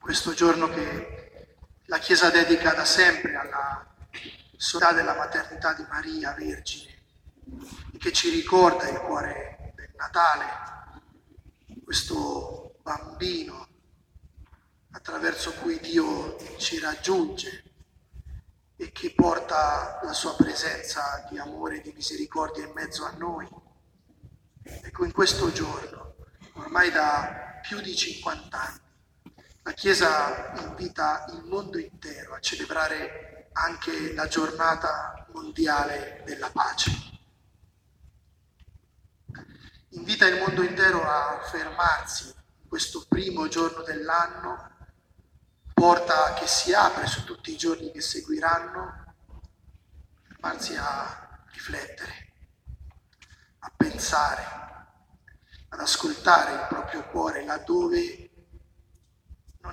questo giorno che la Chiesa dedica da sempre alla solidarietà della maternità di Maria Vergine e che ci ricorda il cuore del Natale, questo bambino attraverso cui Dio ci raggiunge e che porta la sua presenza di amore e di misericordia in mezzo a noi. Ecco, in questo giorno, ormai da più di 50 anni, la Chiesa invita il mondo intero a celebrare anche la giornata mondiale della pace. Invita il mondo intero a fermarsi in questo primo giorno dell'anno, porta che si apre su tutti i giorni che seguiranno, fermarsi a riflettere, a pensare, ad ascoltare il proprio cuore laddove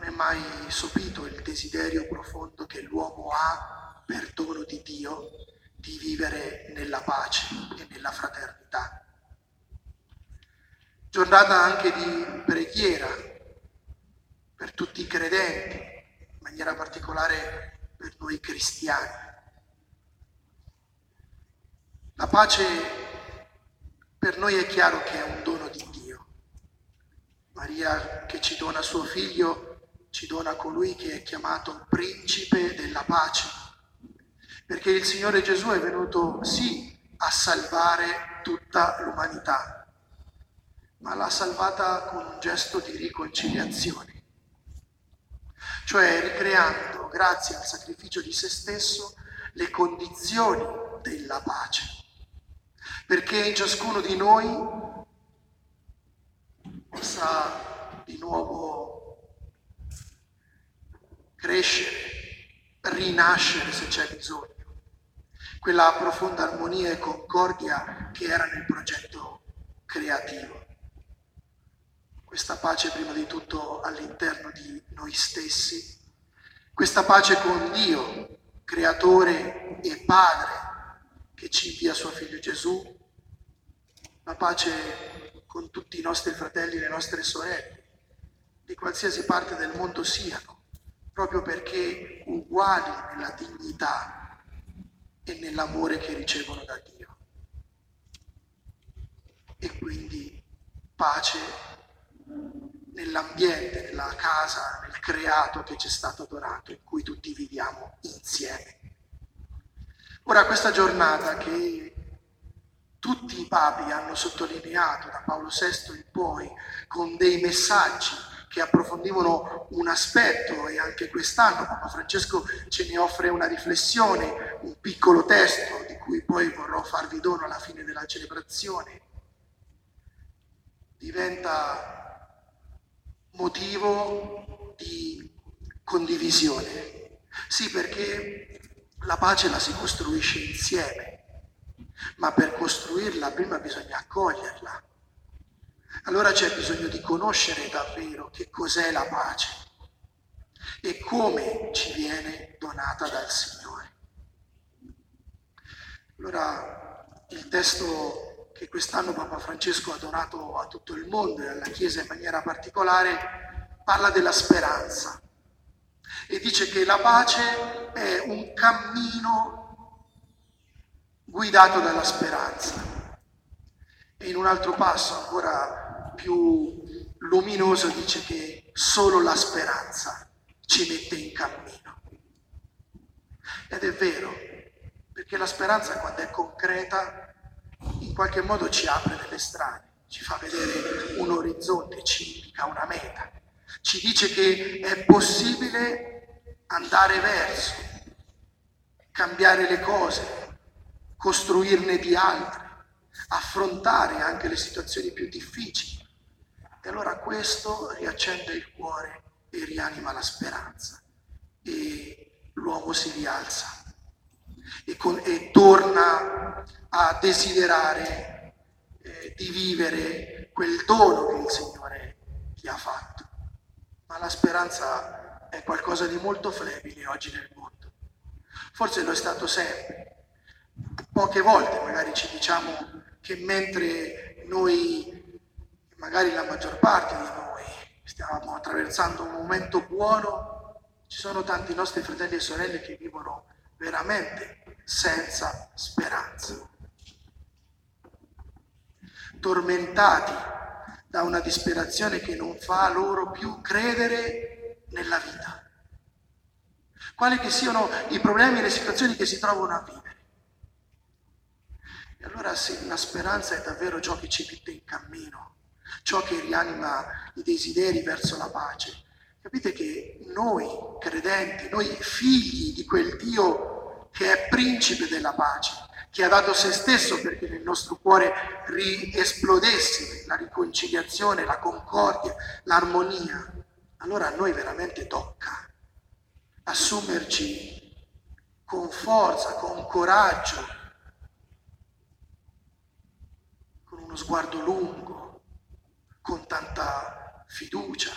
è mai sopito il desiderio profondo che l'uomo ha per dono di Dio di vivere nella pace e nella fraternità. Giornata anche di preghiera per tutti i credenti, in maniera particolare per noi cristiani. La pace per noi è chiaro che è un dono di Dio. Maria che ci dona suo figlio ci dona colui che è chiamato principe della pace, perché il Signore Gesù è venuto sì a salvare tutta l'umanità, ma l'ha salvata con un gesto di riconciliazione, cioè ricreando, grazie al sacrificio di se stesso, le condizioni della pace, perché in ciascuno di noi possa di nuovo crescere, rinascere se c'è bisogno. Quella profonda armonia e concordia che era nel progetto creativo. Questa pace prima di tutto all'interno di noi stessi, questa pace con Dio, creatore e padre, che ci invia suo figlio Gesù, la pace con tutti i nostri fratelli e le nostre sorelle, di qualsiasi parte del mondo siano proprio perché uguali nella dignità e nell'amore che ricevono da Dio. E quindi pace nell'ambiente, nella casa, nel creato che ci è stato donato, in cui tutti viviamo insieme. Ora questa giornata che tutti i papi hanno sottolineato da Paolo VI in poi con dei messaggi che approfondivano un aspetto e anche quest'anno Papa Francesco ce ne offre una riflessione, un piccolo testo di cui poi vorrò farvi dono alla fine della celebrazione. Diventa motivo di condivisione. Sì, perché la pace la si costruisce insieme, ma per costruirla prima bisogna accoglierla allora c'è bisogno di conoscere davvero che cos'è la pace e come ci viene donata dal Signore. Allora il testo che quest'anno Papa Francesco ha donato a tutto il mondo e alla Chiesa in maniera particolare parla della speranza e dice che la pace è un cammino guidato dalla speranza. E in un altro passo ancora più luminoso dice che solo la speranza ci mette in cammino. Ed è vero, perché la speranza quando è concreta in qualche modo ci apre delle strade, ci fa vedere un orizzonte, ci indica una meta, ci dice che è possibile andare verso, cambiare le cose, costruirne di altre, affrontare anche le situazioni più difficili e allora questo riaccende il cuore e rianima la speranza e l'uomo si rialza e, con, e torna a desiderare eh, di vivere quel dono che il Signore gli ha fatto. Ma la speranza è qualcosa di molto flebile oggi nel mondo. Forse lo è stato sempre. Poche volte magari ci diciamo che mentre noi magari la maggior parte di noi stiamo attraversando un momento buono, ci sono tanti nostri fratelli e sorelle che vivono veramente senza speranza, tormentati da una disperazione che non fa loro più credere nella vita. Quali che siano i problemi e le situazioni che si trovano a vivere. E allora se la speranza è davvero ciò che ci mette in cammino, ciò che rianima i desideri verso la pace, capite che noi credenti, noi figli di quel Dio che è principe della pace, che ha dato se stesso perché nel nostro cuore riesplodesse la riconciliazione, la concordia, l'armonia, allora a noi veramente tocca assumerci con forza, con coraggio, con uno sguardo lungo, con tanta fiducia,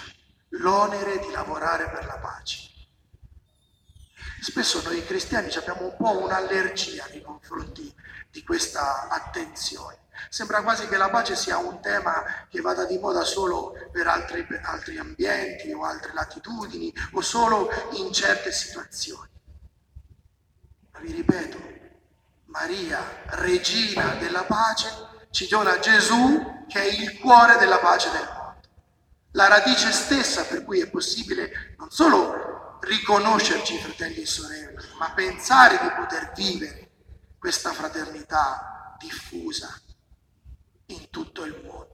l'onere di lavorare per la pace. Spesso noi cristiani abbiamo un po' un'allergia nei confronti di questa attenzione. Sembra quasi che la pace sia un tema che vada di moda solo per altri, per altri ambienti o altre latitudini o solo in certe situazioni. Ma vi ripeto, Maria, regina della pace, ci dona Gesù che è il cuore della pace del mondo. La radice stessa per cui è possibile non solo riconoscerci fratelli e sorelle, ma pensare di poter vivere questa fraternità diffusa in tutto il mondo.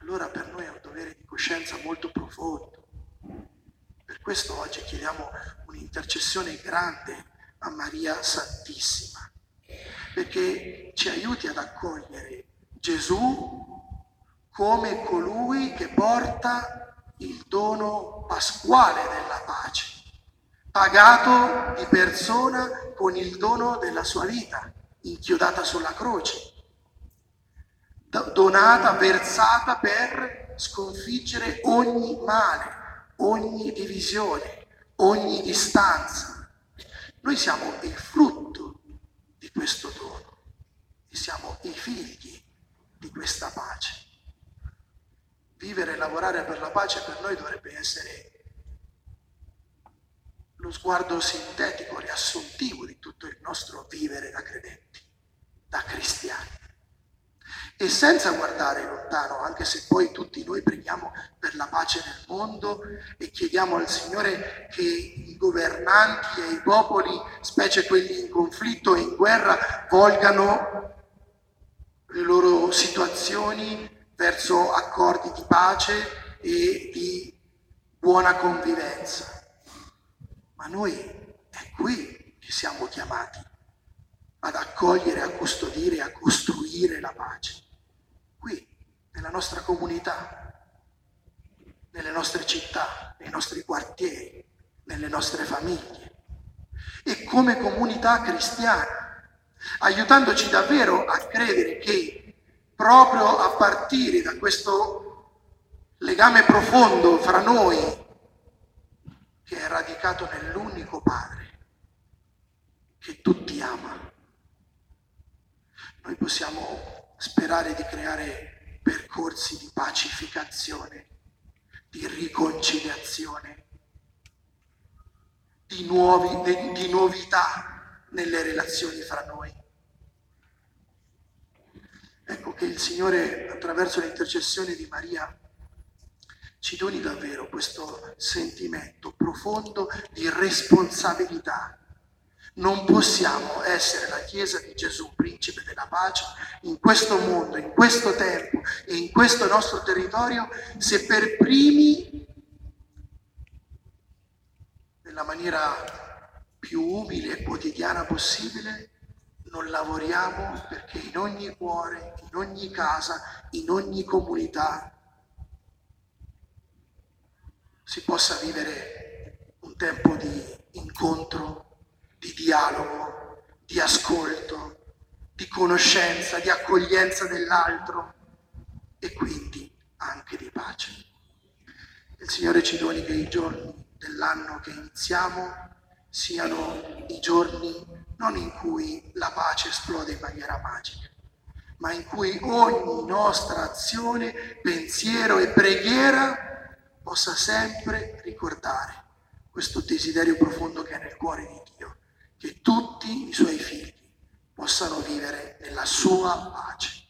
Allora per noi è un dovere di coscienza molto profondo. Per questo oggi chiediamo un'intercessione grande a Maria Santissima, perché ci aiuti ad accogliere Gesù come colui che porta il dono pasquale della pace, pagato di persona con il dono della sua vita, inchiodata sulla croce, donata, versata per sconfiggere ogni male, ogni divisione, ogni distanza. Noi siamo il frutto di questo dono e siamo i figli di questa pace vivere e lavorare per la pace per noi dovrebbe essere lo sguardo sintetico, riassuntivo di tutto il nostro vivere da credenti, da cristiani. E senza guardare lontano, anche se poi tutti noi preghiamo per la pace nel mondo e chiediamo al Signore che i governanti e i popoli, specie quelli in conflitto e in guerra, volgano le loro situazioni verso accordi di pace e di buona convivenza. Ma noi è qui che siamo chiamati ad accogliere, a custodire, a costruire la pace. Qui, nella nostra comunità, nelle nostre città, nei nostri quartieri, nelle nostre famiglie e come comunità cristiana, aiutandoci davvero a credere che proprio a partire da questo legame profondo fra noi che è radicato nell'unico Padre che tutti ama. Noi possiamo sperare di creare percorsi di pacificazione, di riconciliazione, di, nuovi, di novità nelle relazioni fra noi. Ecco che il Signore, attraverso l'intercessione di Maria, ci doni davvero questo sentimento profondo di responsabilità. Non possiamo essere la Chiesa di Gesù, principe della pace, in questo mondo, in questo tempo e in questo nostro territorio, se per primi, nella maniera più umile e quotidiana possibile, non lavoriamo perché in ogni cuore, in ogni casa, in ogni comunità si possa vivere un tempo di incontro, di dialogo, di ascolto, di conoscenza, di accoglienza dell'altro e quindi anche di pace. Il Signore ci doni che i giorni dell'anno che iniziamo siano i giorni non in cui la pace esplode in maniera magica, ma in cui ogni nostra azione, pensiero e preghiera possa sempre ricordare questo desiderio profondo che è nel cuore di Dio, che tutti i suoi figli possano vivere nella sua pace.